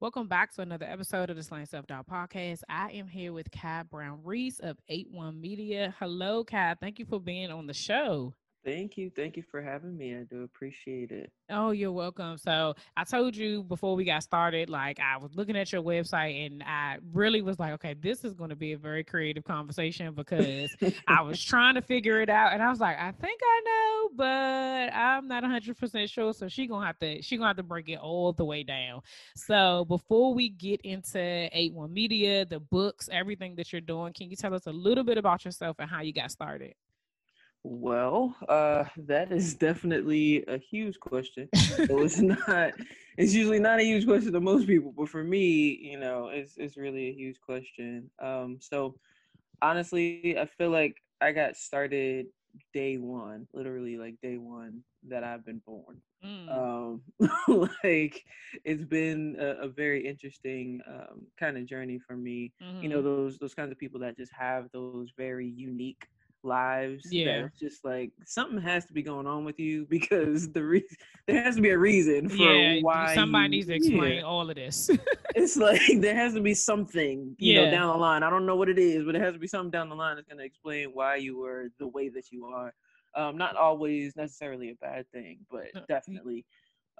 Welcome back to another episode of the Slaying Self Doubt podcast. I am here with Kai Brown Rhys of eightoneMEDIA. Hello, Kai. Thank you for being on the show. Thank you. Thank you for having me. I do appreciate it. Oh, you're welcome. So I told you before we got started, like I was looking at your website and I really was like, okay, this is going to be a very creative conversation because I was trying to figure it out. And I was like, I think I know, but I'm not 100% sure. So she going to have to, she going to have to break it all the way down. So before we get into eightoneMEDIA, the books, everything that you're doing, can you tell us a little bit about yourself and how you got started? Well, uh, that is definitely a huge question. so it's not. It's usually not a huge question to most people, but for me, you know, it's it's really a huge question. Um, so honestly, I feel like I got started day one, literally like day one that I've been born. Mm. Um, like it's been a, a very interesting um, kind of journey for me. Mm-hmm. You know, mm-hmm. those those kinds of people that just have those very unique lives. Yeah, it's just like something has to be going on with you because the reason there has to be a reason for yeah, why somebody you, needs to explain yeah. all of this. it's like there has to be something, you yeah. know, down the line. I don't know what it is, but it has to be something down the line that's going to explain why you were the way that you are. Um, not always necessarily a bad thing, but definitely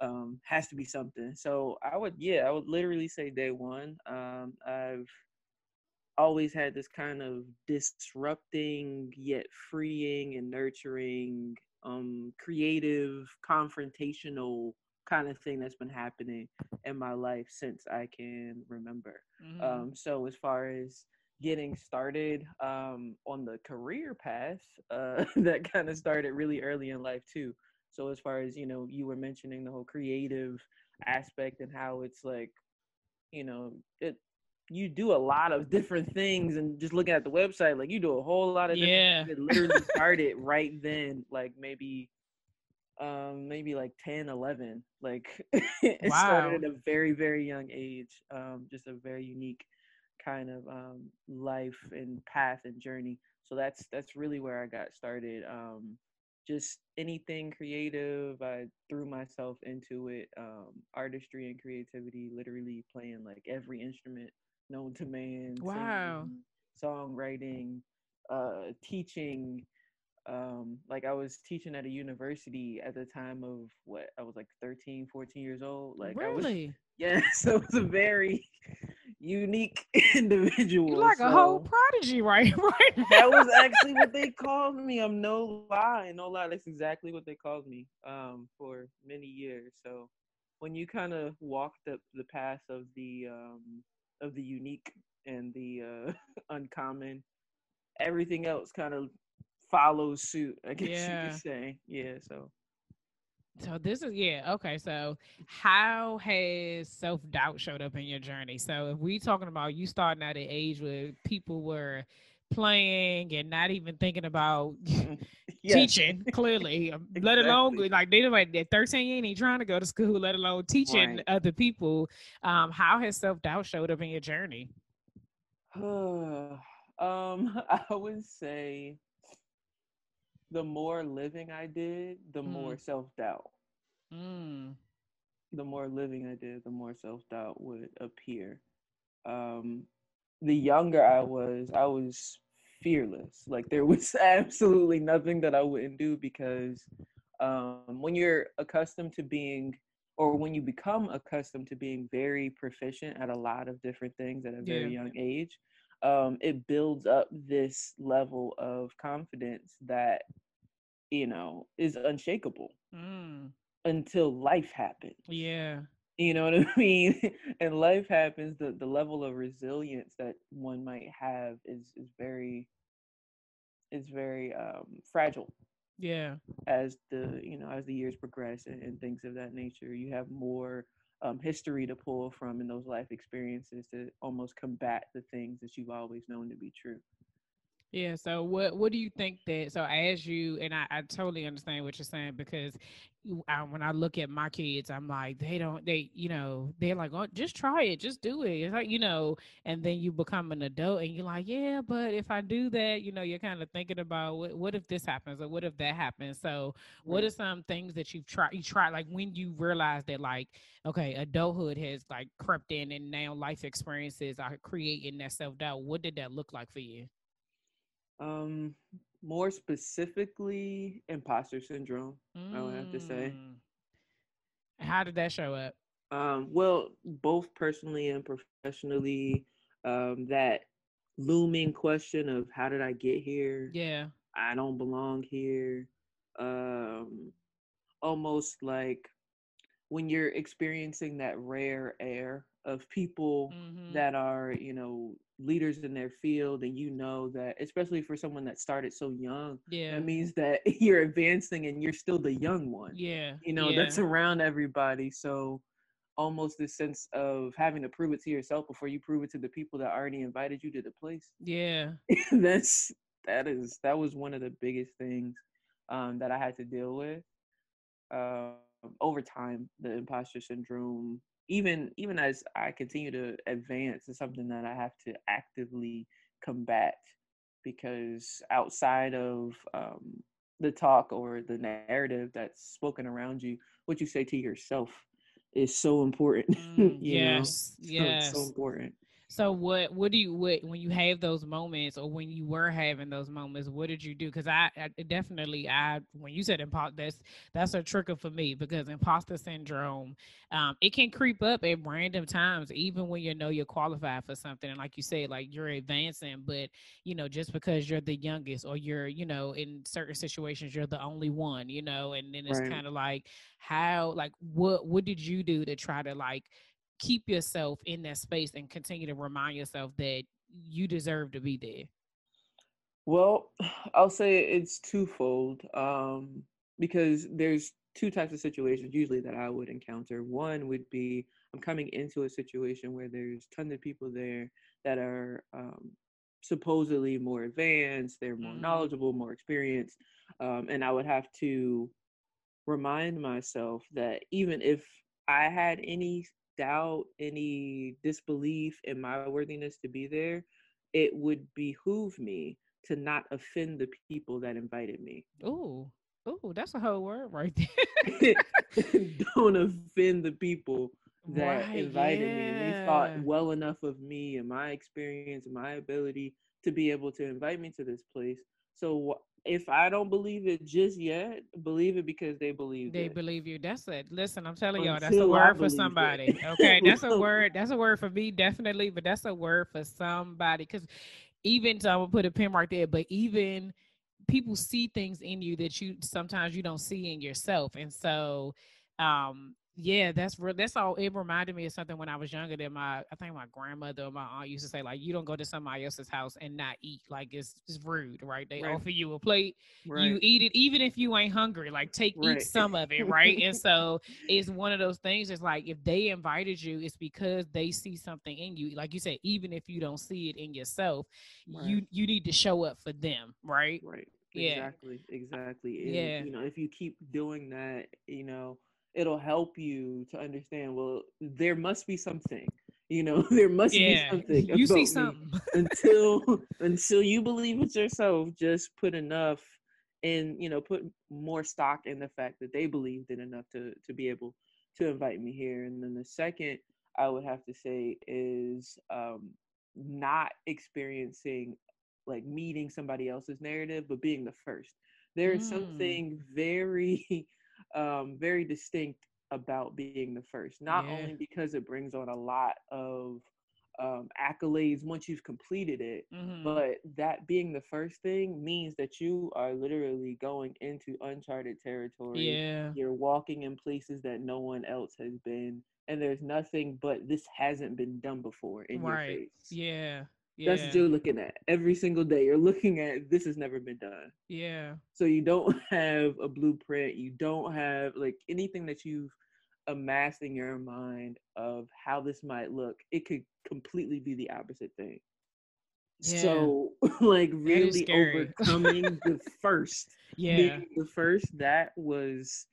um, has to be something. So I would, yeah, I would literally say day one. Um, I've always had this kind of disrupting yet freeing and nurturing um creative confrontational kind of thing that's been happening in my life since I can remember. Mm-hmm. Um so as far as getting started um on the career path uh that kind of started really early in life too. So as far as you know you were mentioning the whole creative aspect and how it's like you know it you do a lot of different things and just looking at the website like you do a whole lot of yeah. It literally started right then like maybe um maybe like 10 11 like it wow. started at a very very young age um just a very unique kind of um life and path and journey. So that's that's really where i got started um just anything creative i threw myself into it um artistry and creativity literally playing like every instrument known to man. Wow. Singing, songwriting, uh, teaching. Um, like I was teaching at a university at the time of what I was like 13, 14 years old. Like really? I was, yeah, so it was a very unique individual. You're like so a whole prodigy, right? Right. that was actually what they called me. I'm no lie, no lie. That's exactly what they called me um, for many years. So when you kind of walked up the path of the um, of the unique and the uh, uncommon. Everything else kind of follows suit, I guess yeah. you could say. Yeah, so so this is yeah okay so how has self-doubt showed up in your journey so if we talking about you starting at an age where people were playing and not even thinking about yes. teaching clearly um, exactly. let alone like they like at 13 ain't trying to go to school let alone teaching right. other people um how has self-doubt showed up in your journey um i would say the more living i did the mm. more self-doubt mm. the more living i did the more self-doubt would appear um the younger I was, I was fearless. Like there was absolutely nothing that I wouldn't do because um, when you're accustomed to being or when you become accustomed to being very proficient at a lot of different things at a very yeah. young age um, it builds up this level of confidence that you know is unshakable mm. until life happens yeah you know what i mean? And life happens the, the level of resilience that one might have is is very is very um fragile yeah. as the you know as the years progress and, and things of that nature. You have more um, history to pull from in those life experiences to almost combat the things that you've always known to be true yeah. So what what do you think that so as you and I, I totally understand what you're saying because I, when I look at my kids, I'm like they don't they you know they're like oh just try it just do it it's like you know and then you become an adult and you're like yeah but if I do that you know you're kind of thinking about what, what if this happens or what if that happens so what are some things that you've tried you try like when you realize that like okay adulthood has like crept in and now life experiences are creating that self doubt what did that look like for you? Um, more specifically, imposter syndrome. Mm. I would have to say. Mm. How did that show up? Um, well, both personally and professionally, um, that looming question of how did I get here? Yeah. I don't belong here. Um, almost like when you're experiencing that rare air of people mm-hmm. that are, you know, leaders in their field and you know that especially for someone that started so young yeah. it means that you're advancing and you're still the young one yeah you know yeah. that's around everybody. So almost this sense of having to prove it to yourself before you prove it to the people that already invited you to the place. Yeah. That's that is that was one of the biggest things um, that i had to deal with um, over time the imposter syndrome even even as I continue to advance, it's something that I have to actively combat because outside of um, the talk or the narrative that's spoken around you, what you say to yourself is so important. Mm, yes, know? yes, so, so important. So what what do you what when you have those moments or when you were having those moments, what did you do? Because I, I, definitely I when you said imposter, that's that's a trigger for me because imposter syndrome, um, it can creep up at random times, even when you know you're qualified for something. And like you said, like you're advancing, but you know, just because you're the youngest or you're, you know, in certain situations you're the only one, you know, and then it's right. kind of like how like what what did you do to try to like keep yourself in that space and continue to remind yourself that you deserve to be there? Well, I'll say it's twofold um, because there's two types of situations usually that I would encounter. One would be I'm coming into a situation where there's tons of people there that are um, supposedly more advanced, they're more mm. knowledgeable, more experienced, um, and I would have to remind myself that even if I had any doubt, any disbelief in my worthiness to be there, it would behoove me to not offend the people that invited me. Oh, oh, that's a whole word right there. Don't offend the people that right, invited yeah. me and they thought well enough of me and my experience and my ability to be able to invite me to this place. So if I don't believe it just yet, believe it because they believe they it. believe you. That's it. Listen, I'm telling y'all, that's a word for somebody. okay, that's a word. That's a word for me, definitely. But that's a word for somebody because even so, I'm gonna put a pin right there. But even people see things in you that you sometimes you don't see in yourself, and so um yeah, that's real. That's all. It reminded me of something when I was younger that my, I think my grandmother or my aunt used to say, like, you don't go to somebody else's house and not eat. Like, it's, it's rude, right? They right. offer you a plate, right. you eat it, even if you ain't hungry. Like, take right. eat some of it, right? and so it's one of those things. It's like if they invited you, it's because they see something in you. Like you said, even if you don't see it in yourself, you you need to show up for them, right? Right. Yeah. Exactly. Exactly. And, yeah. You know, if you keep doing that, you know it'll help you to understand well there must be something you know there must yeah. be something you see something until until you believe it yourself just put enough and you know put more stock in the fact that they believed it enough to to be able to invite me here and then the second i would have to say is um not experiencing like meeting somebody else's narrative but being the first There is mm. something very, um, very distinct about being the first. Not yeah. only because it brings on a lot of um, accolades once you've completed it, mm-hmm. but that being the first thing means that you are literally going into uncharted territory. Yeah. You're walking in places that no one else has been, and there's nothing but this hasn't been done before in right. your face. Yeah. Yeah. That's you're looking at every single day. You're looking at this has never been done. Yeah. So you don't have a blueprint. You don't have like anything that you've amassed in your mind of how this might look. It could completely be the opposite thing. Yeah. So like really overcoming the first. Yeah. The first that was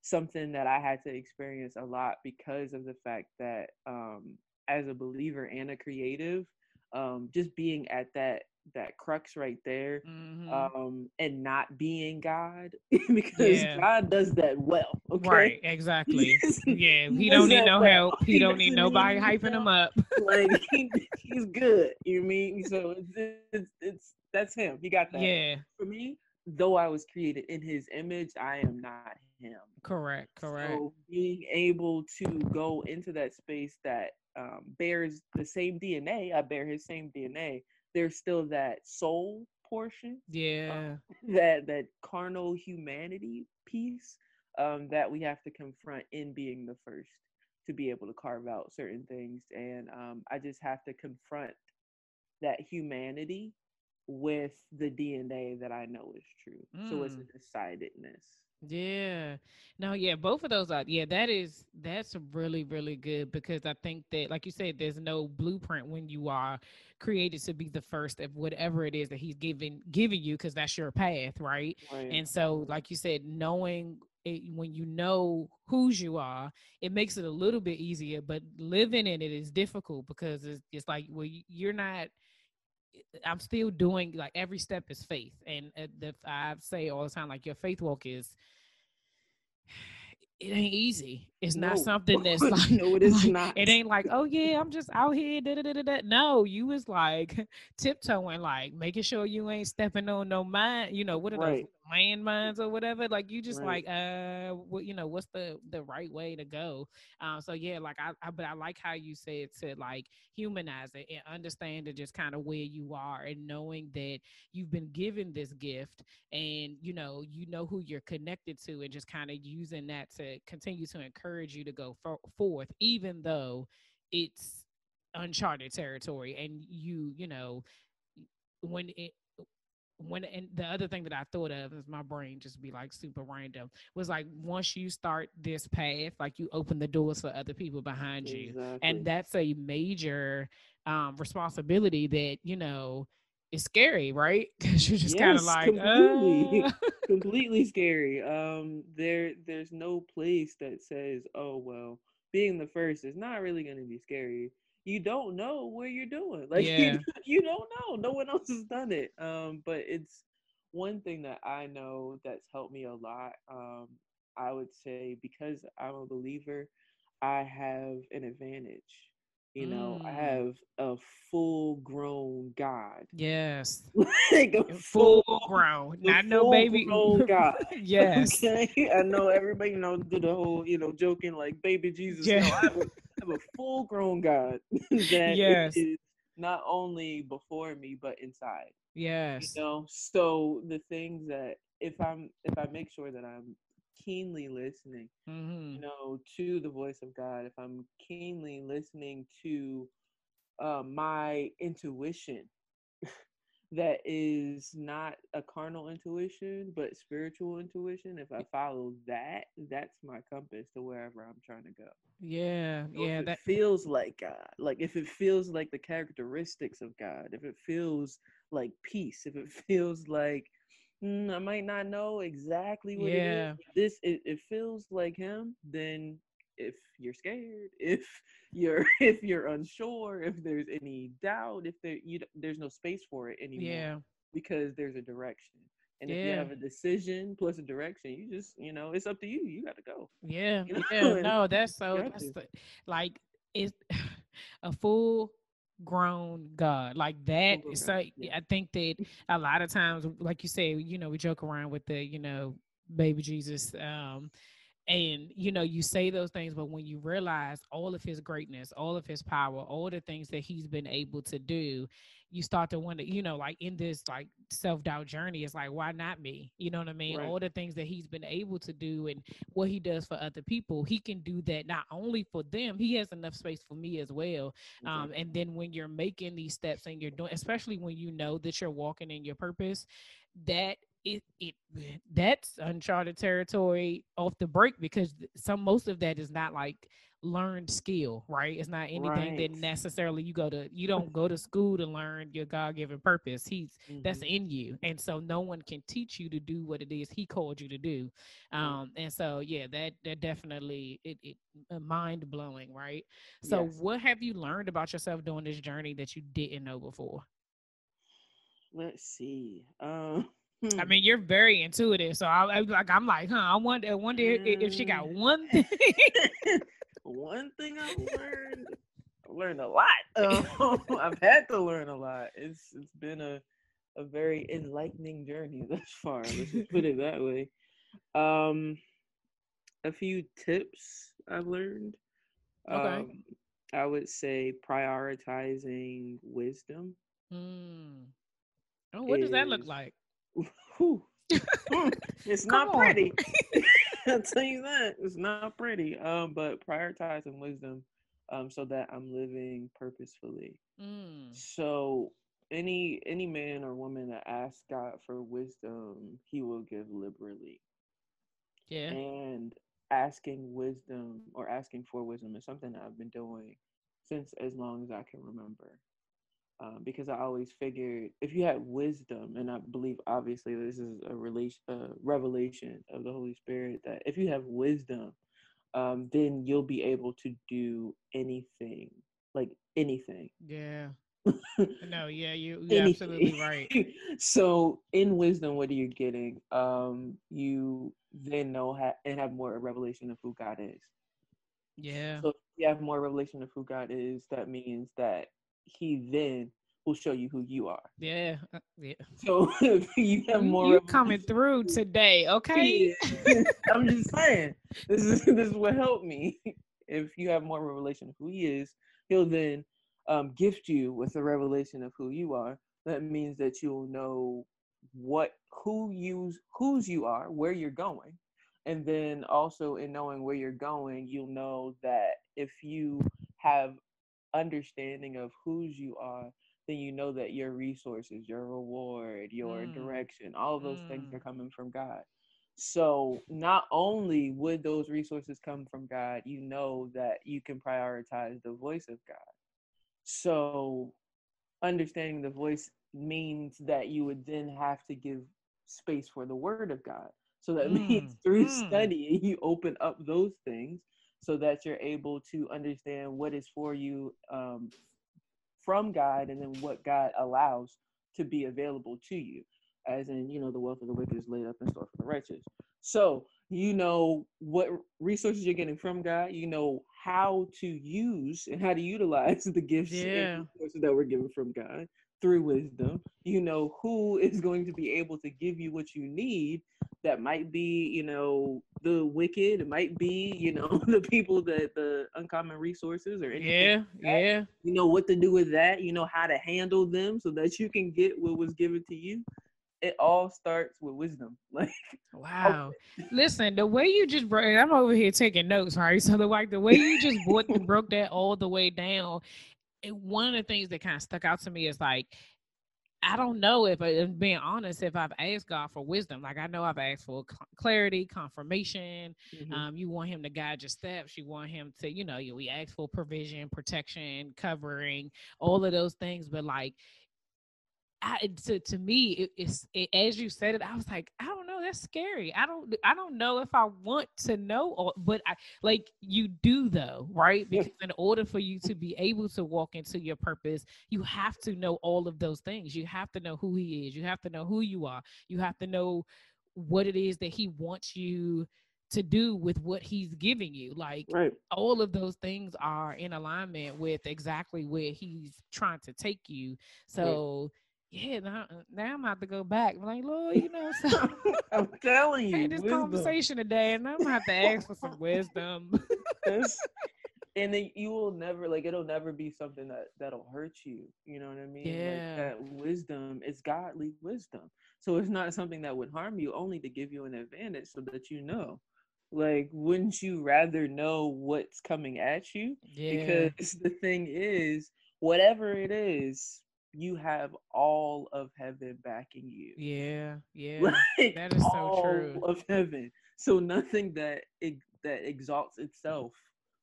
something that I had to experience a lot because of the fact that um as a believer and a creative, um, just being at that that crux right there mm-hmm. um and not being god because yeah. god does that well okay? right exactly. Yeah he, don't need no well. help he, he don't need nobody hyping him up. Like he, he's good you mean? So it's, it's it's that's him. He got that. Yeah. For me though i was created in his image i am not him. Correct correct. So being able to go into that space that um, bears the same DNA. I bear his same DNA. There's still that soul portion. Yeah. that that carnal humanity piece um, that we have to confront in being the first to be able to carve out certain things. And um, I just have to confront that humanity with the DNA that I know is true. Mm. So it's a mm. decidedness. Yeah. No, yeah, both of those are yeah, that is that's really, really good because I think that like you said, there's no blueprint when you are created to be the first of whatever it is that he's giving giving you because that's your path, right? right? And so, like you said, knowing it, when you know whose you are, it makes it a little bit easier. But living in it is difficult because it's, it's like well, you're not I'm still doing like every step is faith, and uh, the, I say all the time like your faith walk is it ain't easy. It's no. not something that's like no, it is like, not. It ain't like oh yeah, I'm just out here. Da, da, da, da. No, you was like tiptoeing, like making sure you ain't stepping on no mine. You know what are right. those landmines or whatever? Like you just right. like uh, what you know, what's the the right way to go? Um, so yeah, like I, I but I like how you said to like humanize it and understand it just kind of where you are and knowing that you've been given this gift and you know you know who you're connected to and just kind of using that to continue to encourage you to go for- forth even though it's uncharted territory and you you know when it when and the other thing that I thought of is my brain just be like super random was like once you start this path, like you open the doors for other people behind you, and that's a major um, responsibility that you know is scary, right? Because you're just yes, kind of like completely, uh... completely scary. Um, there, there's no place that says, "Oh well, being the first is not really going to be scary." you don't know what you're doing. Like yeah. you, you don't know. No one else has done it. Um, but it's one thing that I know that's helped me a lot. Um, I would say because I'm a believer, I have an advantage. You know, mm. I have a full grown God. Yes. like a full, full grown. Not no baby. Grown God. yes. Okay. I know everybody, you know, do the whole, you know, joking like baby Jesus. Yeah. No, I, have a, I have a full grown God that yes. is not only before me but inside. Yes. You know, so the things that if I'm if I make sure that I'm keenly listening, mm-hmm. you know, to the voice of God, if I'm keenly listening to uh, my intuition, that is not a carnal intuition, but spiritual intuition. If I follow that, that's my compass to wherever I'm trying to go. Yeah, so yeah. that feels like God. Like if it feels like the characteristics of God, if it feels like peace, if it feels like mm, I might not know exactly what yeah. it is. This it, it feels like him. Then if you're scared, if you're if you're unsure, if there's any doubt, if there you there's no space for it anymore. Yeah. Because there's a direction. And yeah. if you have a decision plus a direction, you just, you know, it's up to you. You got to go. Yeah. You know? Yeah. No, that's so, that's the, like, it's a full grown God. Like that so yeah. I think that a lot of times, like you say, you know, we joke around with the, you know, baby Jesus. Um, and you know you say those things but when you realize all of his greatness all of his power all the things that he's been able to do you start to wonder you know like in this like self-doubt journey it's like why not me? You know what i mean? Right. all the things that he's been able to do and what he does for other people he can do that not only for them he has enough space for me as well. Um, and then when you're making these steps and you're doing especially when you know that you're walking in your purpose that it it that's uncharted territory off the break because some most of that is not like learned skill, right? It's not anything right. that necessarily you go to you don't go to school to learn your God-given purpose. He's mm-hmm. that's in you. And so no one can teach you to do what it is he called you to do. Um and so yeah, that that definitely it, it uh, mind blowing, right? So yes. what have you learned about yourself during this journey that you didn't know before? Let's see. Um Hmm. I mean, you're very intuitive, so I, I like. I'm like, huh? I wonder, I wonder if, if she got one thing. one thing I learned. I learned a lot. Um, I've had to learn a lot. It's it's been a a very enlightening journey thus far. Let's just put it that way. Um, a few tips I've learned. Okay. Um, I would say prioritizing wisdom. Mm. Oh, what is, does that look like? it's not pretty. I'll tell you that it's not pretty. Um, but prioritizing wisdom, um, so that I'm living purposefully. Mm. So any any man or woman that asks God for wisdom, He will give liberally. Yeah. And asking wisdom or asking for wisdom is something that I've been doing since as long as I can remember um, because I always figured if you had wisdom, and I believe obviously this is a relation, uh, revelation of the Holy Spirit, that if you have wisdom, um, then you'll be able to do anything, like anything. Yeah. no, yeah, you, you're absolutely right. so, in wisdom, what are you getting? Um, you then know ha- and have more revelation of who God is. Yeah. So, if you have more revelation of who God is, that means that he then will show you who you are. Yeah, uh, yeah. So if you have more, you coming through today, okay? I'm just saying this is this is what helped me. If you have more revelation of who he is, he'll then um, gift you with a revelation of who you are. That means that you'll know what who you whose you are, where you're going, and then also in knowing where you're going, you'll know that if you have understanding of whose you are, then you know that your resources, your reward, your mm. direction, all of those mm. things are coming from God. So not only would those resources come from God, you know that you can prioritize the voice of God. So understanding the voice means that you would then have to give space for the word of God. So that mm. means through mm. studying, you open up those things so that you're able to understand what is for you um, from God and then what God allows to be available to you. As in, you know, the wealth of the wicked is laid up in store for the righteous. So you know what resources you're getting from God. You know how to use and how to utilize the gifts yeah. and resources that we're given from God through wisdom. You know who is going to be able to give you what you need that might be, you know, the wicked. It might be, you know, the people that the uncommon resources or anything. Yeah, like yeah. You know what to do with that. You know how to handle them so that you can get what was given to you. It all starts with wisdom. Like wow. Listen, the way you just broke I'm over here taking notes, right? So the like the way you just broke, broke that all the way down. And one of the things that kind of stuck out to me is like I don't know if, uh, being honest, if I've asked God for wisdom. Like I know I've asked for clarity, confirmation. Mm-hmm. Um, you want Him to guide your steps. You want Him to, you know, you we ask for provision, protection, covering, all of those things. But like, I, to to me, it, it's it, as you said it, I was like, I don't that's scary. I don't I don't know if I want to know, or, but I like you do though, right? Because in order for you to be able to walk into your purpose, you have to know all of those things. You have to know who He is. You have to know who you are. You have to know what it is that He wants you to do with what he's giving you. Like right. all of those things are in alignment with exactly where he's trying to take you. So right. Yeah, now, now I'm about to go back. I'm like, Lord, you know, so I'm telling you, had this wisdom. conversation today, and I'm gonna have to ask for some wisdom. and then you will never like it'll never be something that that'll hurt you. You know what I mean? Yeah. Like that wisdom is godly wisdom. So it's not something that would harm you, only to give you an advantage, so that you know like, wouldn't you rather know what's coming at you? Yeah. Because the thing is, whatever it is, you have all of heaven backing you. Yeah, yeah. Like, that is so all true. Of heaven. So nothing that it, that exalts itself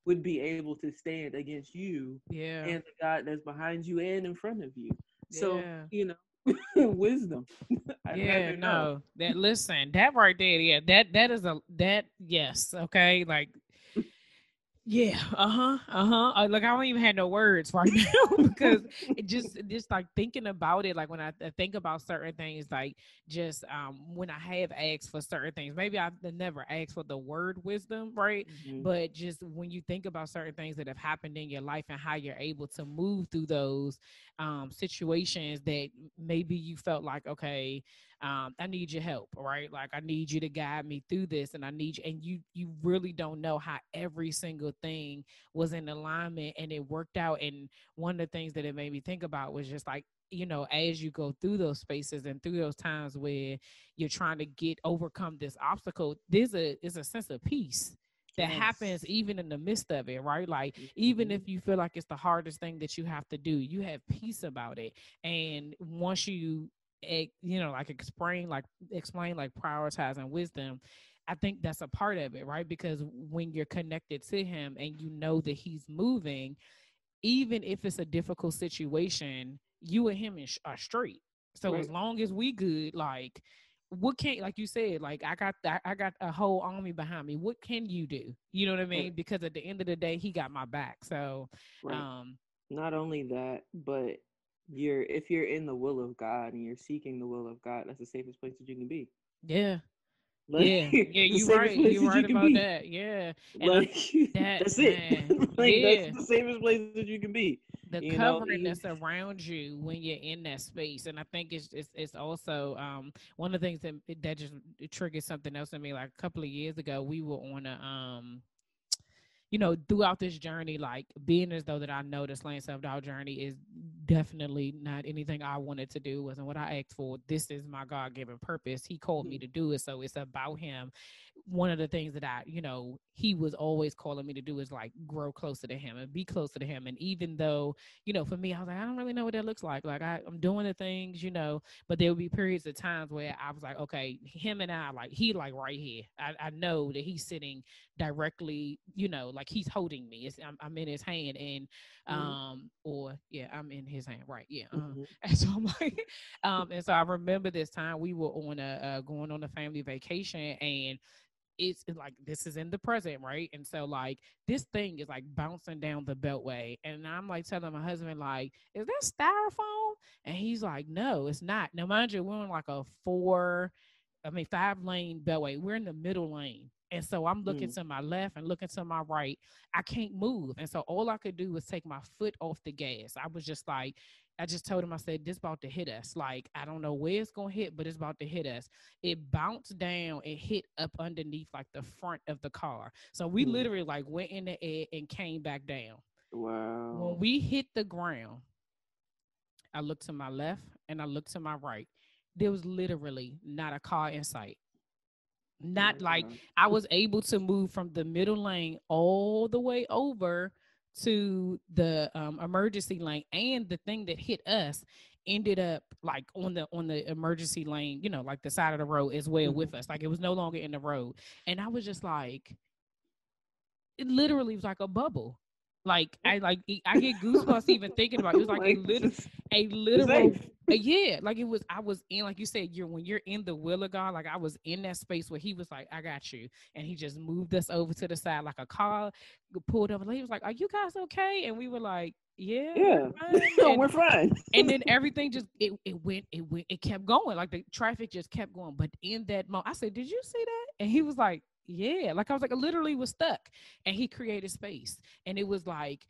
would be able to stand against you yeah. and the God that's behind you and in front of you. So, yeah. you know, wisdom. yeah, no. That listen, that right there, yeah, that that is a that yes, okay. Like yeah, uh-huh, uh-huh. Uh, like I don't even have no words right now because it just just like thinking about it, like when I, I think about certain things, like just um when I have asked for certain things, maybe I've never asked for the word wisdom, right? Mm-hmm. But just when you think about certain things that have happened in your life and how you're able to move through those um situations that maybe you felt like, okay, um, I need your help, right? Like I need you to guide me through this, and I need you. And you, you really don't know how every single thing was in alignment and it worked out. And one of the things that it made me think about was just like you know as you go through those spaces and through those times where you're trying to get overcome this obstacle there's a is a sense of peace that yes. happens even in the midst of it right like even mm-hmm. if you feel like it's the hardest thing that you have to do you have peace about it and once you you know, like explain, like explain, like prioritizing wisdom. I think that's a part of it, right? Because when you're connected to him and you know that he's moving, even if it's a difficult situation, you and him are straight. So right. as long as we good, like what can't like you said, like I got that I got a whole army behind me. What can you do? You know what I mean? Right. Because at the end of the day, he got my back. So right. um not only that, but you're if you're in the will of God and you're seeking the will of God, that's the safest place that you can be. Yeah. Like, yeah, yeah, you right. You right you about be. that. Yeah, like, that, that's it. like, yeah. that's the safest place that you can be. The you covering know? that's around you when you're in that space, and I think it's it's, it's also um, one of the things that that just triggered something else in me. Like a couple of years ago, we were on a um you know, throughout this journey, like being as though that I know the Slaying Self Doubt journey is definitely not anything I wanted to do, wasn't what I asked for. This is my God given purpose. He called me mm-hmm. to do it. So it's about Him. One of the things that I, you know, He was always calling me to do is like grow closer to Him and be closer to Him. And even though, you know, for me, I was like, I don't really know what that looks like. Like I, I'm doing the things, you know, but there would be periods of times where I was like, okay, Him and I, like, He, like right here. I, I know that He's sitting directly, you know, like He's holding me. It's, I'm, I'm in His hand. And, mm-hmm. um, or yeah, I'm in His hand. Right. Yeah. Uh, mm-hmm. And so I'm like, um, and so I remember this time we were on a uh, going on a family vacation, and it's like this is in the present, right? And so like this thing is like bouncing down the beltway, and I'm like telling my husband like, "Is that styrofoam?" And he's like, "No, it's not." Now mind you, we're on like a four, I mean five lane beltway. We're in the middle lane. And so I'm looking mm. to my left and looking to my right. I can't move. And so all I could do was take my foot off the gas. I was just like, I just told him, I said, this about to hit us. Like, I don't know where it's gonna hit, but it's about to hit us. It bounced down and hit up underneath like the front of the car. So we mm. literally like went in the air and came back down. Wow. When we hit the ground, I looked to my left and I looked to my right. There was literally not a car in sight. Not like I was able to move from the middle lane all the way over to the um, emergency lane, and the thing that hit us ended up like on the on the emergency lane, you know, like the side of the road as well mm-hmm. with us. Like it was no longer in the road, and I was just like, it literally was like a bubble. Like I like I get goosebumps even thinking about it. it was like a little a literal yeah, like it was I was in like you said you're when you're in the will of God, like I was in that space where he was like, I got you. And he just moved us over to the side like a car pulled up and he was like, Are you guys okay? And we were like, Yeah, yeah, we're fine. We're fine. and then everything just it, it went, it went, it kept going. Like the traffic just kept going. But in that moment, I said, Did you see that? And he was like, yeah, like I was like, I literally was stuck, and he created space, and it was like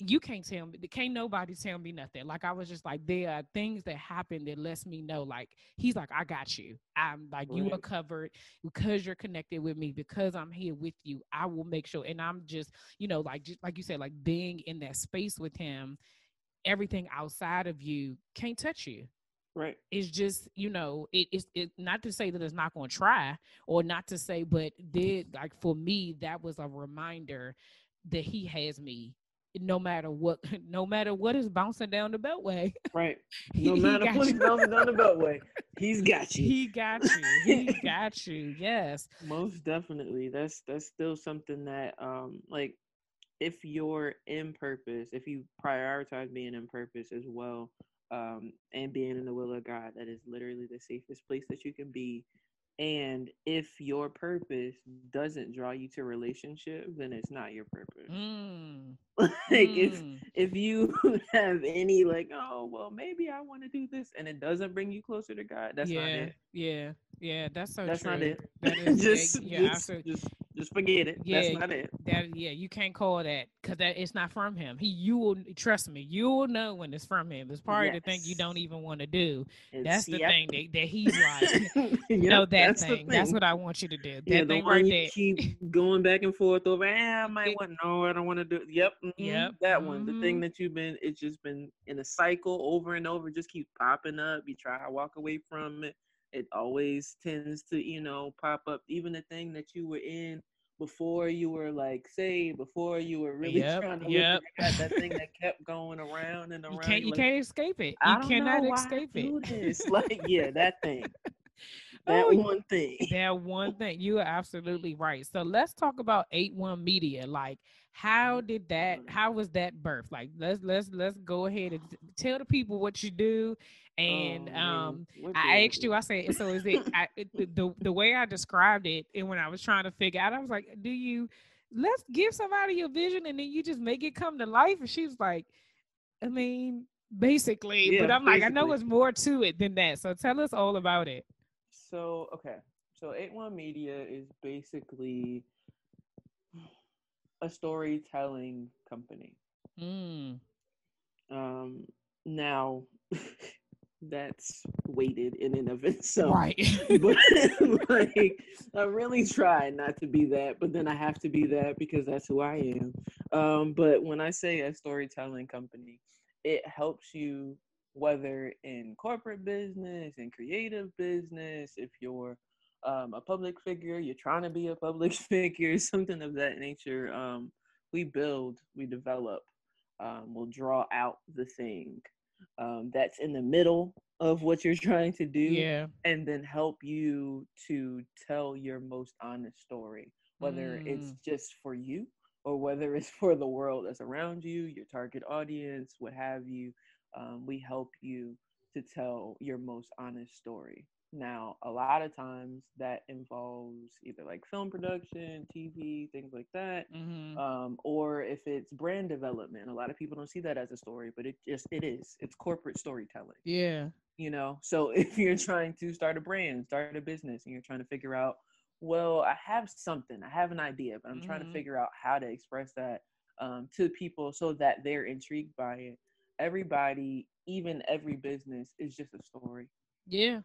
you can't tell me can't nobody tell me nothing. Like i was just like there are things that happen that lets me know like he's like i got you. I'm like right. you are covered because you're connected with me. Because i'm here with you i will make sure and i'm just you know like just like you said like being in that space with him everything outside of you can't touch you right. It's just you know it, it's it not to say that it's not going to try or not to say but did like for me that was a reminder that he has me no matter what no matter what is bouncing down the beltway. Right. No matter what's bouncing down the beltway he's got you. He got you. He got you. Yes. Most definitely. That's that's still something that um like if you're in purpose if you prioritize being in purpose as well um and being in the will of god that is literally the safest place that you can be and if your purpose doesn't draw you to relationship, then it's not your purpose. Mm. like mm. if if you have any like, oh well, maybe I want to do this, and it doesn't bring you closer to God, that's yeah, not it. Yeah, yeah, that's so that's true. not it. That is, just, yeah, just, just just forget it. Yeah, That's not it. That yeah, you can't call that because that it's not from him. He you will trust me, you will know when it's from him. It's part yes. of the thing you don't even want to do. It's, that's the yep. thing that, that he's like, you know that that's thing. thing. That's what I want you to do. That yeah, thing right there. Keep going back and forth over. Eh, I might want no, I don't want to do. It. Yep, mm-hmm, yep. That mm-hmm. one, the thing mm-hmm. that you've been, it's just been in a cycle over and over. Just keep popping up. You try to walk away from it it always tends to you know pop up even the thing that you were in before you were like say before you were really yep, trying to yep. look that thing that kept going around and around. You can't you like, can't escape it. You cannot escape it. like yeah, that thing. That oh, one thing. That one thing. You are absolutely right. So let's talk about eightoneMEDIA. Like how did that how was that birth? Like let's let's let's go ahead and tell the people what you do and oh, um, I asked you, I said, so is it, I, it, the the way I described it, and when I was trying to figure out, I was like, do you let's give somebody your vision and then you just make it come to life? And she was like, I mean, basically, yeah, but I'm basically. like, I know it's more to it than that. So tell us all about it. So okay, so eightoneMEDIA is basically a storytelling company. Mm. Um, now that's weighted in and of itself. Right. but like I really try not to be that, but then I have to be that because that's who I am. Um, but when I say a storytelling company, it helps you whether in corporate business, in creative business, if you're um, a public figure, you're trying to be a public figure, something of that nature. Um, we build, we develop, um, we'll draw out the thing um, that's in the middle of what you're trying to do yeah. and then help you to tell your most honest story whether mm. it's just for you or whether it's for the world that's around you your target audience what have you um, we help you to tell your most honest story now, a lot of times that involves either like film production, TV, things like that, mm-hmm. um, or if it's brand development. A lot of people don't see that as a story, but it just it is. It's corporate storytelling. Yeah. You know, so if you're trying to start a brand, start a business, and you're trying to figure out, well, I have something, I have an idea, but I'm mm-hmm. trying to mm-hmm. figure out how to express that um, to people so that they're intrigued by it. Everybody, even every business, is just a story. Yeah.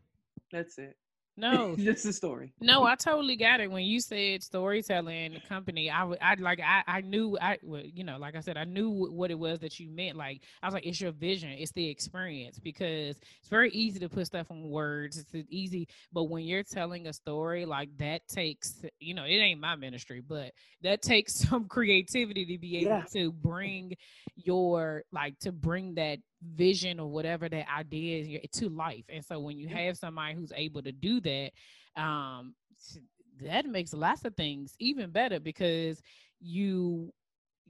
That's it. No, just a story. No, I totally got it. When you said storytelling company, I would, I like, I, I knew, I, you know, like I said, I knew what it was that you meant. Like, I was like, it's your vision, it's the experience, because it's very easy to put stuff on words. It's easy, but when you're telling a story, like that takes, you know, it ain't my ministry, but that takes some creativity to be able yeah. to bring your, like, to bring that vision or whatever that idea is to life. And so when you have somebody who's able to do that, um, that makes lots of things even better because you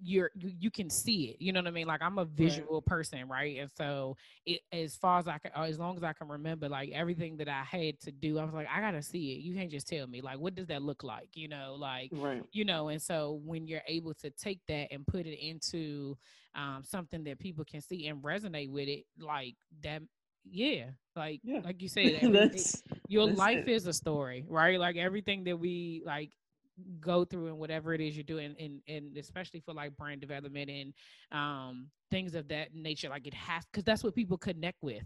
you're you, you can see it you know what i mean like i'm a visual right. person right and so it as far as i can as long as i can remember like everything that i had to do i was like i gotta see it you can't just tell me like what does that look like you know like right. you know and so when you're able to take that and put it into um, something that people can see and resonate with it like that yeah like yeah. like you said your life it. is a story right like everything that we like go through and whatever it is you're doing and, and especially for like brand development and um things of that nature like it has because that's what people connect with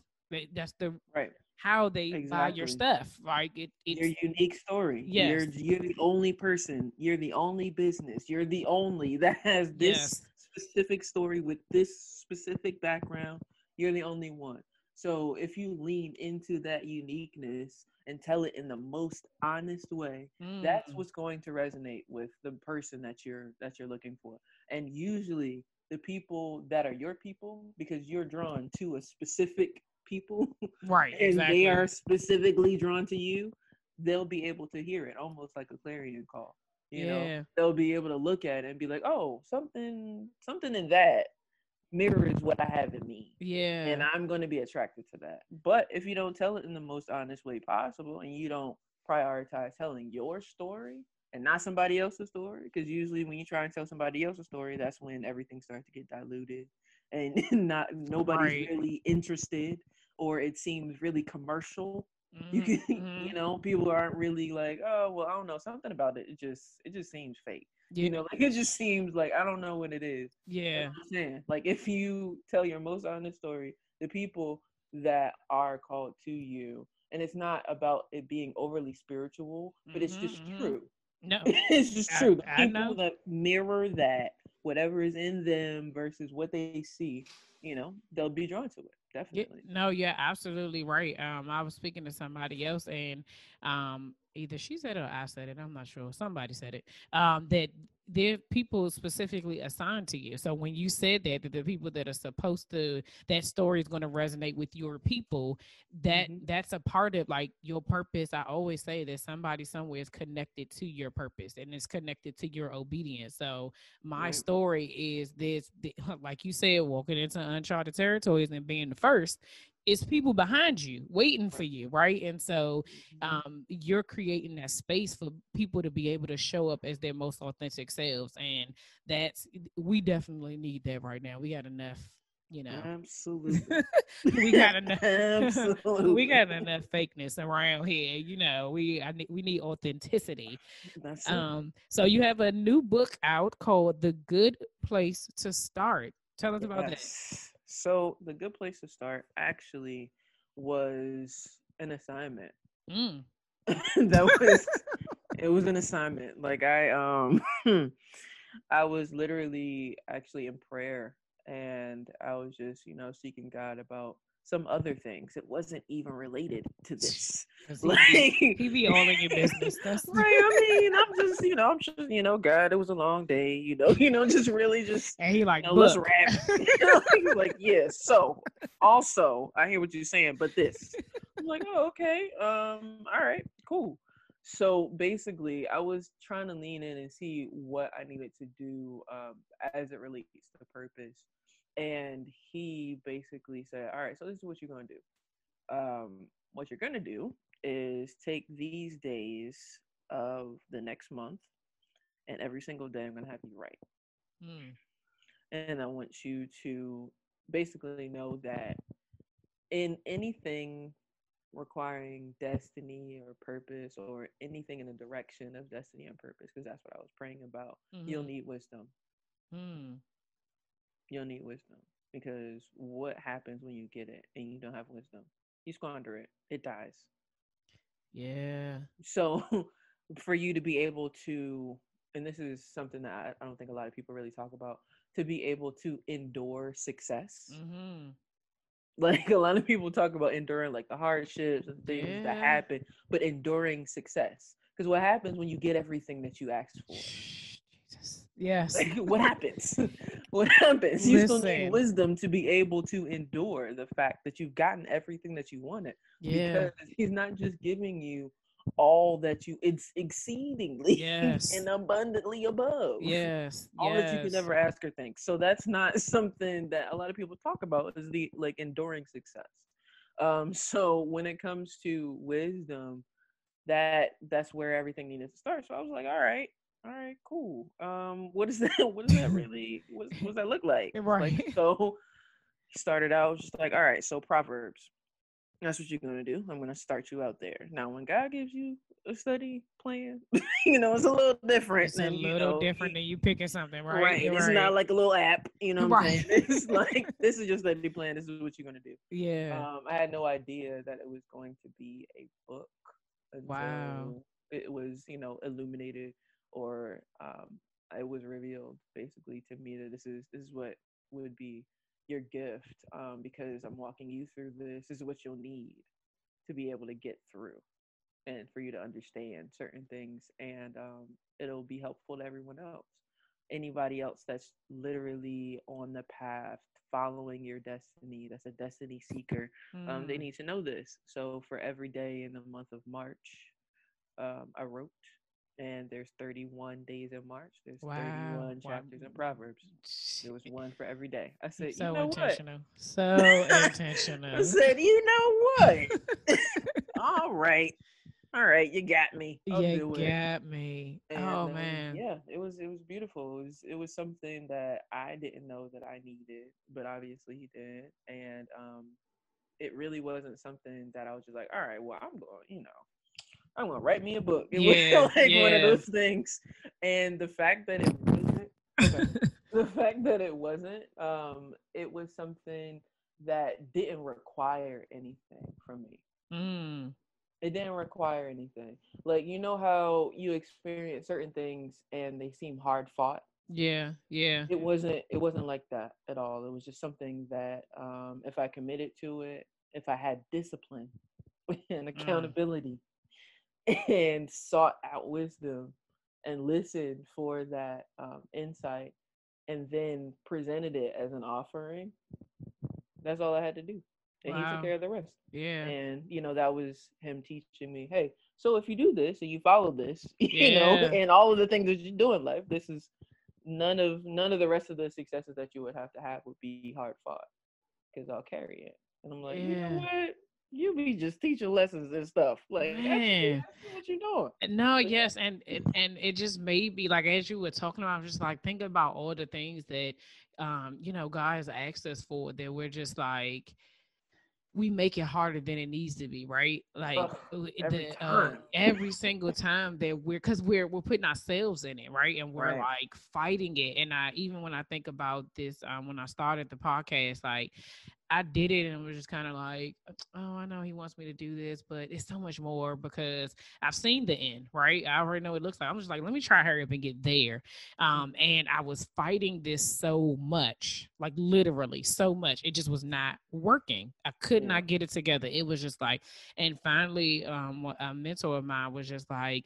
that's the right how they exactly. buy your stuff like it it's your unique story yes. you're you're the only person you're the only business you're the only that has this yes. specific story with this specific background you're the only one so if you lean into that uniqueness and tell it in the most honest way, mm. that's what's going to resonate with the person that you're that you're looking for. And usually the people that are your people because you're drawn to a specific people right and exactly. they are specifically drawn to you they'll be able to hear it almost like a clarion call you yeah. know they'll be able to look at it and be like oh something something in that mirrors what I have in me. Yeah. And I'm going to be attracted to that. But if you don't tell it in the most honest way possible and you don't prioritize telling your story and not somebody else's story, because usually when you try and tell somebody else's story, that's when everything starts to get diluted and not nobody's right. really interested or it seems really commercial. Mm-hmm. You can, mm-hmm. you know, people aren't really like, oh, well, I don't know, something about it. It just, it just seems fake. Yeah. You know, like it just seems like I don't know what it is. Yeah. saying. Like if you tell your most honest story, the people that are called to you, and it's not about it being overly spiritual, but it's just mm-hmm. true. No. it's just true. The people that mirror that, whatever is in them versus what they see, you know, they'll be drawn to it definitely. No, you're absolutely right. Um, I was speaking to somebody else, and um, either she said it or I said it. I'm not sure. Somebody said it. Um, that there are people specifically assigned to you. So when you said that, that the people that are supposed to that story is going to resonate with your people, that mm-hmm. that's a part of like your purpose. I always say that somebody somewhere is connected to your purpose and it's connected to your obedience. So my right. story is this, like you said, walking into uncharted territories and being the first it's people behind you waiting for you right? And so mm-hmm. um, you're creating that space for people to be able to show up as their most authentic selves and that's we definitely need that right now. We got enough you know. Absolutely. We got enough absolutely. we got enough fakeness around here you know. We I, we need authenticity. That's um so you have a new book out called the good place to start. Tell us about yes. that so the good place to start actually was an assignment. Mm. that was it was an assignment. Like I um I was literally actually in prayer and I was just, you know, seeking God about some other things. It wasn't even related to this. like he, be all in your business. That's right. I mean, I'm just, you know, I'm just, you know, God, it was a long day, you know, you know, just really just and he like you know, let's wrap. He's like, yeah. So also, I hear what you're saying, but this. I'm like, oh, okay. Um, all right, cool. So basically, I was trying to lean in and see what I needed to do um, as it relates to purpose and he basically said, "All right, so this is what you're going to do. Um, what you're going to do is take these days of the next month, and every single day I'm going to have you write. Hmm. And I want you to basically know that in anything requiring destiny or purpose or anything in the direction of destiny and purpose, because that's what I was praying about, mm-hmm. you'll need wisdom. Hmm you'll need wisdom because what happens when you get it and you don't have wisdom? You squander it, it dies. Yeah. So for you to be able to, and this is something that I, don't think a lot of people really talk about, to be able to endure success. Mm-hmm. Like a lot of people talk about enduring like the hardships and things yeah. that happen, but enduring success. Because what happens when you get everything that you asked for? Jesus. Yes. Like, what happens? What happens? You Listen. still need wisdom to be able to endure the fact that you've gotten everything that you wanted. Yeah. Because he's not just giving you all that you it's exceedingly yes. and abundantly above. Yes. All yes. that you could ever ask or think. So that's not something that a lot of people talk about is the like enduring success. Um so when it comes to wisdom, that that's where everything needed to start. So I was like, all right, all right, cool. Um, what is that? What does that really? What, what does that look like? Right. Like, so started out just like, all right, so Proverbs. That's what you're gonna do. I'm gonna start you out there. Now, when God gives you a study plan, you know, it's a little different. It's a little you know, different than you picking something, right? Right. You're It's right. not like a little app. You know what I'm Right. saying? It's like this is your study plan. This is what you're gonna do. yeah. Um, I had no idea that it was going to be a book until Wow. it was, you know, illuminated or um, it was revealed basically to me that this is this is what would be your gift um, because I'm walking you through this. This is what you'll need to be able to get through and for you to understand certain things and um, it'll be helpful to everyone else anybody else that's literally on the path following your destiny that's a destiny seeker um, they Mm. need to know this so for every day in the month of march um, i wrote and there's 31 days in march there's Wow. 31 Wow. chapters in proverbs there was one for every day i said so you know what intentional. So intentional. I said, you know what? All right. All right, you got me. I'll you do it. got me. And, oh um, man. yeah, it was it was beautiful. It was it was something that I didn't know that I needed, but obviously he did. And um it really wasn't something that I was just like, all right, well, I'm going, you know, I'm gonna write me a book. It Yeah, was like one of those things. And the fact that it wasn't the fact that it wasn't, um, it was something that didn't require anything from me. Mm. It didn't require anything. Like you know how you experience certain things and they seem hard fought. Yeah, yeah. It wasn't. It wasn't like that at all. It was just something that um, if I committed to it, if I had discipline and accountability, and sought out wisdom and listened for that um, insight, and then presented it as an offering, that's all I had to do, and he took care of the rest. Yeah. and you know that was him teaching me hey so if you do this and you follow this you know and all of the things that you do in life this is none of none of the rest of the successes that you would have to have would be hard fought because i'll carry it. And i'm like you Yeah. know what you be just teaching lessons and stuff like that's, Man. that's what you're doing No, yes, and it and it just made me like as you were talking about, I'm just like thinking about all the things that um, you know, guys asked us for that we're just like we make it harder than it needs to be, right? Like Ugh, every the, uh, every single time that we're because we're we're putting ourselves in it, right? And we're Right. like fighting it. And I even when I think about this, um, when I started the podcast, like I did it and was just kind of like, oh, I know he wants me to do this, but it's so much more because I've seen the end, right? I already know what it looks like. I'm just like, let me try hurry up and get there. Um, and I was fighting this so much, like literally so much. It just was not working. I could not get it together. It was just like, and finally, um, a mentor of mine was just like,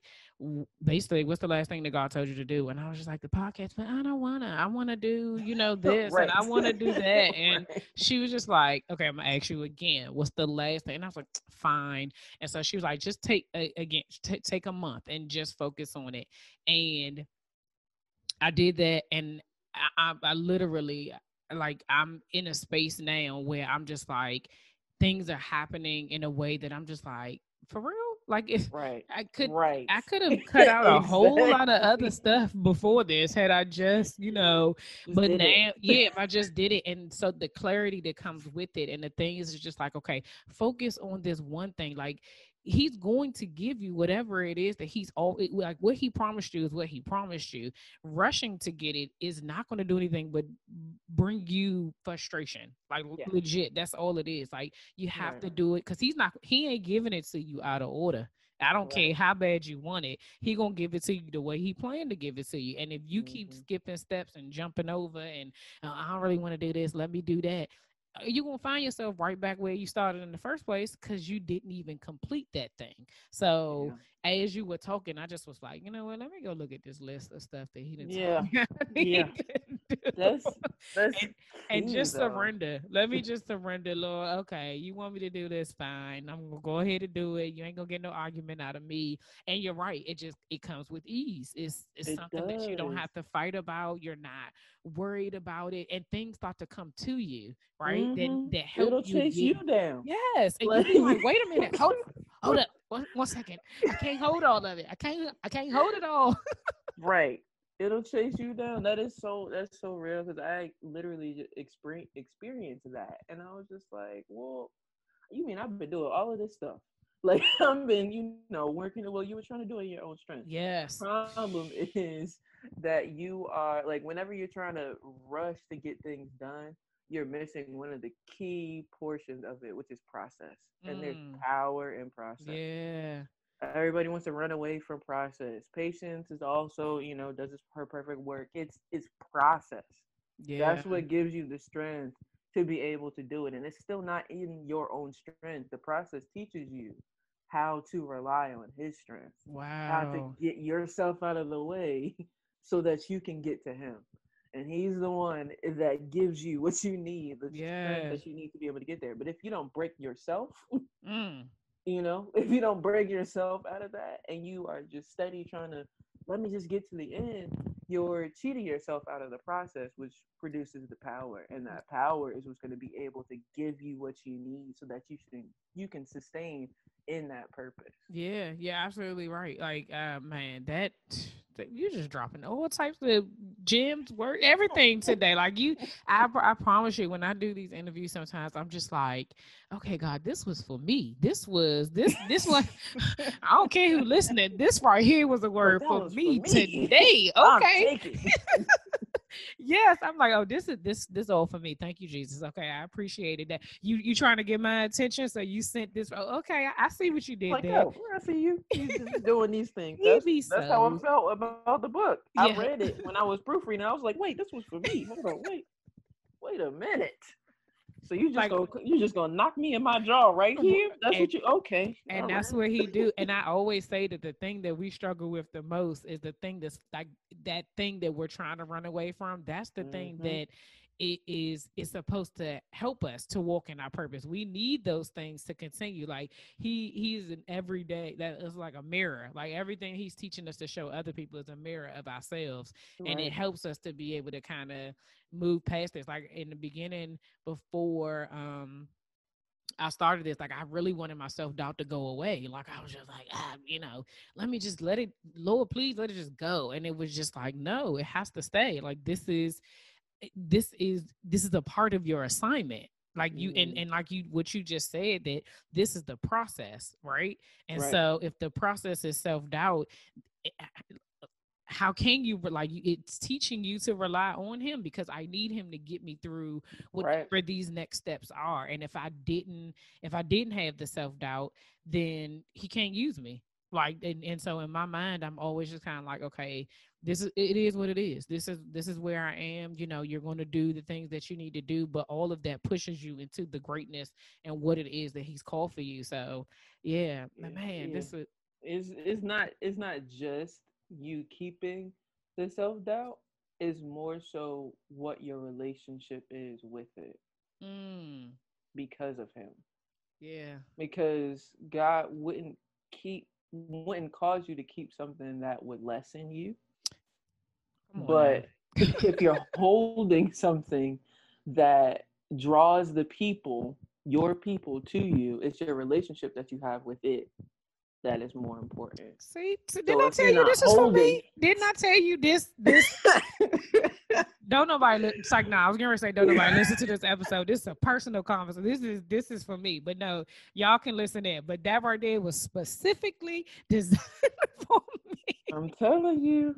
basically, what's the last thing that God told you to do? And I was just like, the podcast, but I don't wanna. I wanna do, you know, this, and I wanna do that. And Right. she was just like, okay, I'm gonna ask you again. What's the last thing? And I was like, fine. And so she was like, just take a, again, t- take a month and just focus on it. And I did that, and I, I, I literally like I'm in a space now where I'm just like things are happening in a way that I'm just like, for real, like if right I could right I could have cut out a whole lot of other stuff before this had I just, you know, Just but now, it. yeah, if I just did it, and so the clarity that comes with it, and the thing is, just like, okay, focus on this one thing. Like he's going to give you whatever it is that he's all like what he promised you is what he promised you. Rushing to get it is not going to do anything but bring you frustration. Like Yeah. legit, that's all it is. Like you have Right. to do it because he's not. He ain't giving it to you out of order. I don't Right. care how bad you want it. He gonna give it to you the way he planned to give it to you. And if you keep Mhm. skipping steps and jumping over and uh, I don't really want to do this, let me do that. Uh, You're gonna find yourself right back where you started in the first place because you didn't even complete that thing. So as you were talking, I just was like, you know what? Let me go look at this list of stuff that he didn't. Yeah. Yeah. That's that's And- and just though. surrender. Let me just surrender, Lord. Okay, you want me to do this? Fine. I'm gonna go ahead and do it. You ain't gonna get no argument out of me. And you're right. It just it comes with ease. It's it's It something that you don't have to fight about. You're not worried about it, and things start to come to you, right? Mhm. That that help It'll you chase get- you down. Yes, and Like- you be like, wait a minute, hold, hold up, one, one second. I can't hold all of it. I can't, I can't hold it all. Right. It'll chase you down. That is so that's so real because I literally experience experienced that, and I was just like, well, you mean I've been doing all of this stuff? Like I've been, you know, working well, you were trying to do it in your own strength. Yes. The problem is that you are like whenever you're trying to rush to get things done, you're missing one of the key portions of it, which is process. And mm. there's power in process. Yeah. Everybody wants to run away from process. Patience is also, you know, does her perfect work. It's it's process. Yeah. That's what gives you the strength to be able to do it. And it's still not in your own strength. The process teaches you how to rely on his strength. Wow. How to get yourself out of the way so that you can get to him. And he's the one that gives you what you need, the that you need to be able to get there. But if you don't break yourself, mm. you know, if you don't break yourself out of that and you are just steady trying to let me just get to the end, you're cheating yourself out of the process, which produces the power. And that power is what's going to be able to give you what you need so that you can you can sustain in that purpose. Yeah, yeah, absolutely right. Like, uh, man, that you're just dropping all types of gems, work, everything today. Like you, I, I promise you, when I do these interviews, sometimes I'm just like, okay, God, this was for me. This was this this one. I don't care who listening. This right here was a word for, me for me today. Okay. Yes, I'm like, oh, this is this this all for me. Thank you, Jesus. Okay, I appreciated that. You you trying to get my attention, so you sent this. Oh, okay, I, I see what you did like, there. Oh, I see you. You just doing these things. That's, that's how I felt about the book. Yeah. I read it when I was proofreading. I was like, wait, this was for me. Hold on, wait, wait a minute. So you just like, go you just gonna knock me in my jaw right here? That's and, what you okay. And All that's right. what he do. And I always say that the thing that we struggle with the most is the thing that's like that thing that we're trying to run away from. That's the mm-hmm. thing that it is is supposed to help us to walk in our purpose. We need those things to continue. Like he he's an everyday that is like a mirror. Like everything he's teaching us to show other people is a mirror of ourselves. Right. And it helps us to be able to kind of move past this. Like in the beginning, before um I started this, like I really wanted my self doubt to go away. Like I was just like, ah, you know, let me just let it, Lord, please let it just go. And it was just like, no, it has to stay. Like this is this is this is a part of your assignment like you and, mm-hmm. and like you what you just said that this is the process right and right. so if the process is self-doubt eh, how can you like it's teaching you to rely on him because i need him to get me through whatever right. these next steps are and if i didn't if i didn't have the self-doubt then he can't use me like and, and so in my mind i'm always just kind of like okay this is it is what it is. This is this is where i am you know you're going to do the things that you need to do but all of that pushes you into the greatness and what it is that he's called for you. So yeah, yeah man yeah. this is it's it's not it's not just you keeping the self-doubt is more so what your relationship is with it. Mm. because of him. Yeah. Because god wouldn't keep wouldn't cause you to keep something that would lessen you. But if you're holding something that draws the people, your people to you, it's your relationship that you have with it that is more important. See, so didn't I tell you this is for me? Didn't I tell you this? This don't nobody. Li- it's like no, nah, I was gonna say don't nobody listen to this episode. This is a personal conversation. This is this is for me. But no, y'all can listen in. But that right there was specifically designed for me. I'm telling you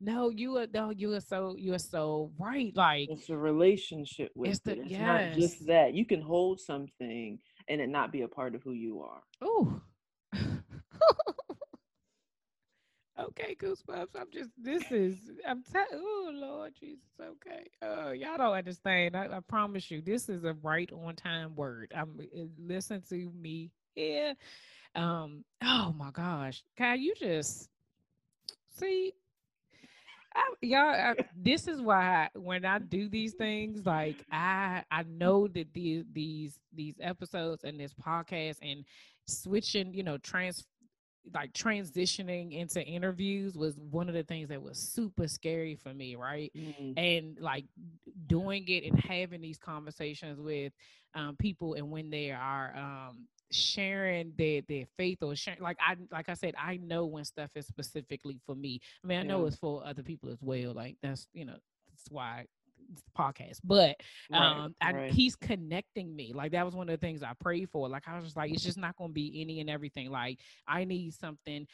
no, you are no, you are so you are so right. Like it's a relationship with it's, the, it. it's yes. not just that. You can hold something and it not be a part of who you are. Oh. Okay, goosebumps. I'm just this is I'm telling oh Lord Jesus. Okay. Uh y'all don't understand. I, I, promise you, this is a right on time word. I'm uh, listen to me here. Um, oh my gosh. Kai, you just see I, y'all, I, this is why when I do these things, like I I know that these these these episodes and this podcast and switching, you know, trans like transitioning into interviews was one of the things that was super scary for me, right? Mm-hmm. And like doing it and having these conversations with um, people, and when they are um, sharing their their faith or sharing like I like I said, I know when stuff is specifically for me. I mean, I know yeah. it's for other people as well. Like that's you know, that's why podcast, but um, right, I, right. he's connecting me. Like that was one of the things I prayed for. Like I was just like, it's just not going to be any and everything. Like I need something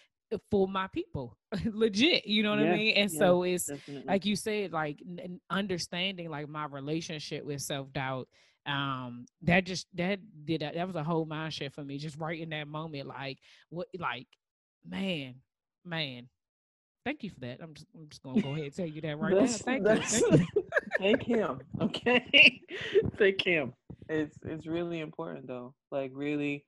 for my people legit you know what yeah, i mean and yeah, so it's definitely. like you said like n- understanding like my relationship with self-doubt um that just that did that, that was a whole mind shift for me just right in that moment like what like man man thank you for that i'm just i'm just gonna go ahead and tell you that right now thank you thank, you. Thank him okay? Thank him. It's it's really important though like really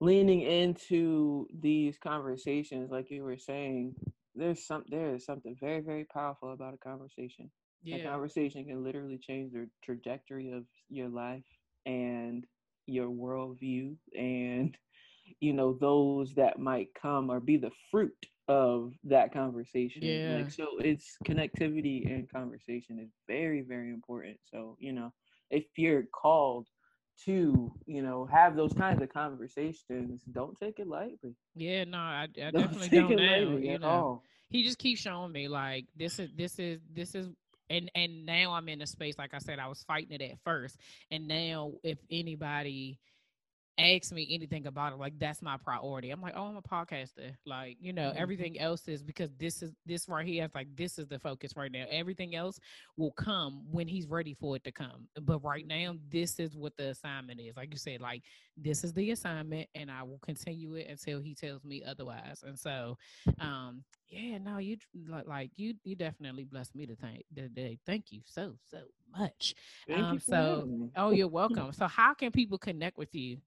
leaning into these conversations like you were saying there's some there is something very very powerful about a conversation. Yeah. a conversation can literally change the trajectory of your life and your worldview and you know those that might come or be the fruit of that conversation yeah. like so it's connectivity and conversation is very very important so you know if you're called to you know have those kinds of conversations don't take it lightly yeah no i, I don't definitely don't now you know all. he just keeps showing me like this is this is this is and and now i'm in a space like i said i was fighting it at first and now if anybody ask me anything about it, like that's my priority. I'm like, oh, I'm a podcaster. Like, you know, mm-hmm. everything else is because this is this right here. It's like this is the focus right now. Everything else will come when he's ready for it to come. But right now, this is what the assignment is. Like you said, like this is the assignment, and I will continue it until he tells me otherwise. And so, um, yeah, no, you like you you definitely blessed me to thank today. Thank you so so much. Thank um, so, oh, you're welcome. so, how can people connect with you?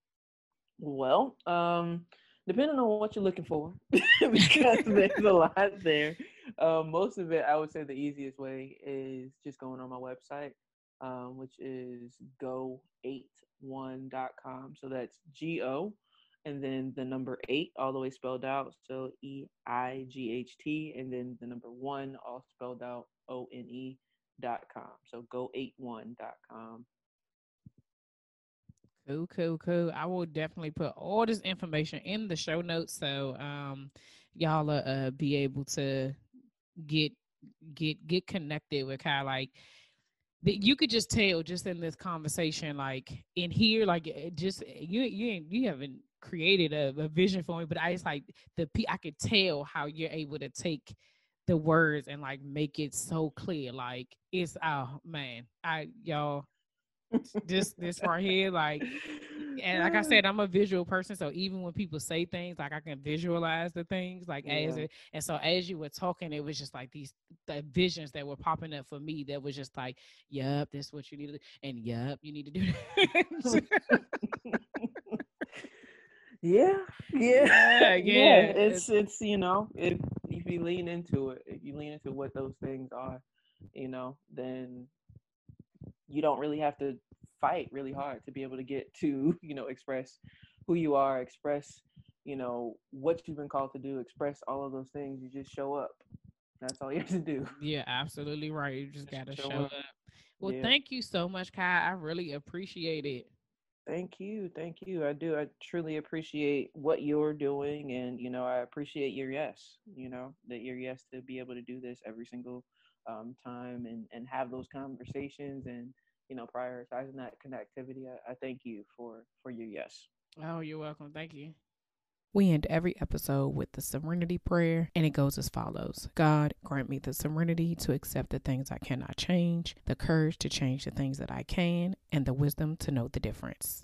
Well, um, depending on what you're looking for, because there's a lot there. Um, most of it, I would say the easiest way is just going on my website, um, which is goeightone.com. So that's G O and then the number eight all the way spelled out. So E I G H T and then the number one all spelled out O N E dot com. So goeightone.com. Cool, cool, cool. I will definitely put all this information in the show notes so um y'all uh, be able to get get get connected with kind of like you could just tell just in this conversation like in here like just you you you haven't created a, a vision for me but i just like the i could tell how you're able to take the words and like make it so clear like it's oh man i y'all this this right here like and like i said i'm a visual person so even when people say things like i can visualize the things like yeah. as it and so as you were talking it was just like these the visions that were popping up for me that was just like yep this is what you need to do and yep you need to do yeah, yeah yeah yeah it's it's you know if if you lean into it if you lean into what those things are you know then you don't really have to fight really hard to be able to get to you know express who you are express you know what you've been called to do express all of those things. You just show up. That's all you have to do. Yeah absolutely right. You just, just gotta show, show up. up. well yeah. thank you so much kai. I really appreciate it. Thank you. Thank you. I do. I truly appreciate what you're doing and you know i appreciate your yes you know that your yes to be able to do this every single um, time and and have those conversations and you know prioritizing that connectivity I, I thank you for for your yes. Oh you're welcome. Thank you. We end every episode with the serenity prayer, and it goes as follows. God, grant me the serenity to accept the things I cannot change, the courage to change the things that I can, and the wisdom to know the difference.